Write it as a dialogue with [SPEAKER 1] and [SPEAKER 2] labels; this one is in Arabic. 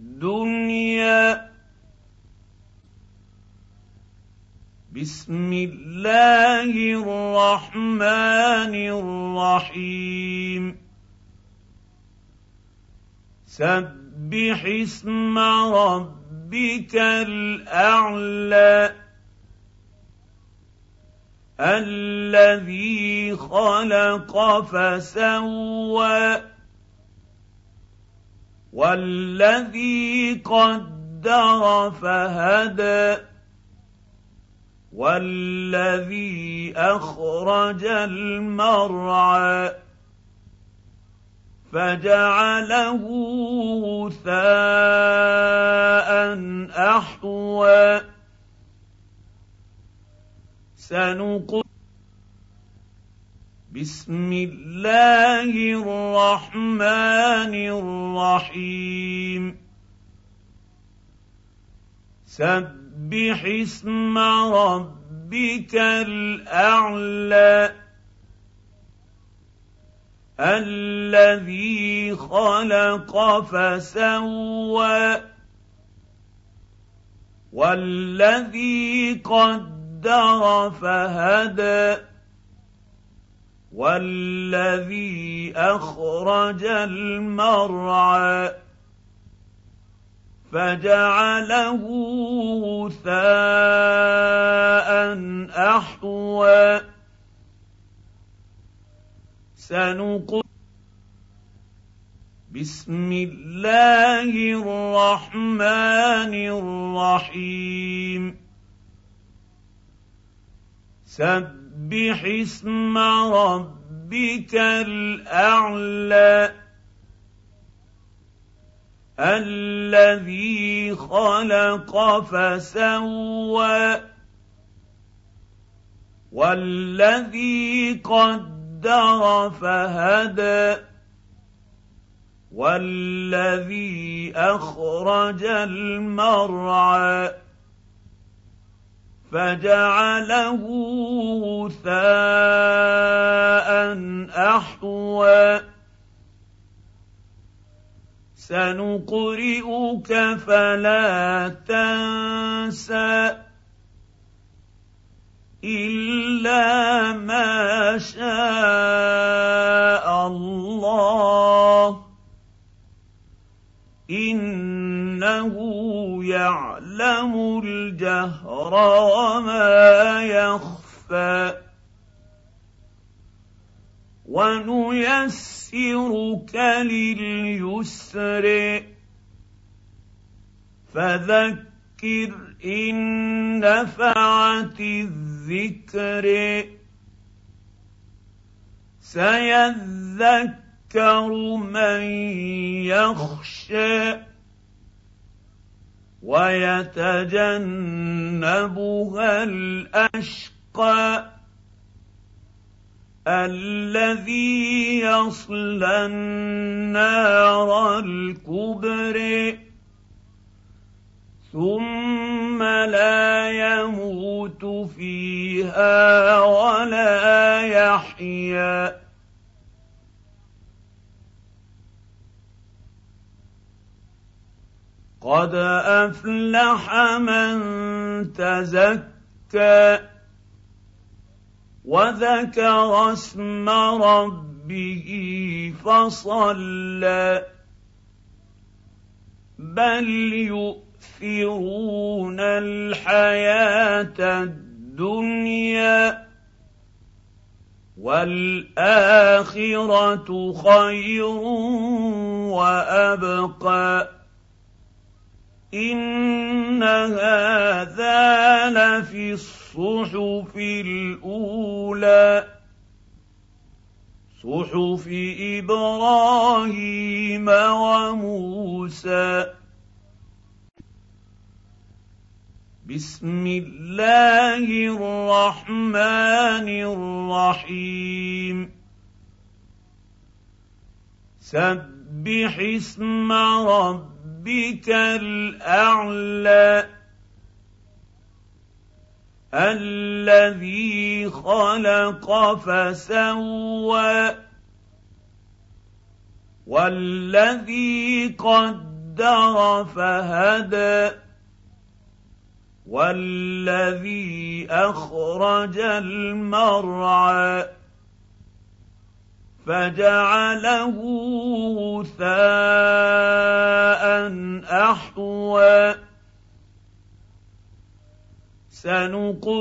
[SPEAKER 1] الدنيا بسم الله الرحمن الرحيم. سبح اسم ربك الأعلى. الذي خلق فسوى. والذي قدر فهدى والذي أخرج المرعى فجعله غثاء أحوى. سنقل بسم الله الرحمن الرحيم. سبح اسم ربك الأعلى الذي خلق فسوى والذي قدر فهدى. والذي اخرج المرعى فجعله غثاء احوى سنقل بسم الله الرحمن الرحيم سبح اسم ربك الأعلى الذي خلق فسوى والذي قدر فهدى والذي أخرج المرعى فجعله غثاء أحوى. سنقرئك فلا تنسى إلا ما شاء الله. يعلم الجهر وما يخفى ونيسرك لليسر فذكر إن نفعت الذكر سيذكر من يخشى ويتجنبها الأشقى الذي يصلى النار الكبر ثم لا يموت فيها ولا يحيا. قد افلح من تزكى وذكر اسم ربه فصلى بل يؤثرون الحياة الدنيا والاخره خير وابقى ان هذا لفي الصحف الاولى. صحف إبراهيم وموسى. بسم الله الرحمن الرحيم. سبح اسم ربك ربك الأعلى الذي خلق فسوى والذي قدر فهدى والذي أخرج المرعى فجعله غثاء احوى. سنقرئ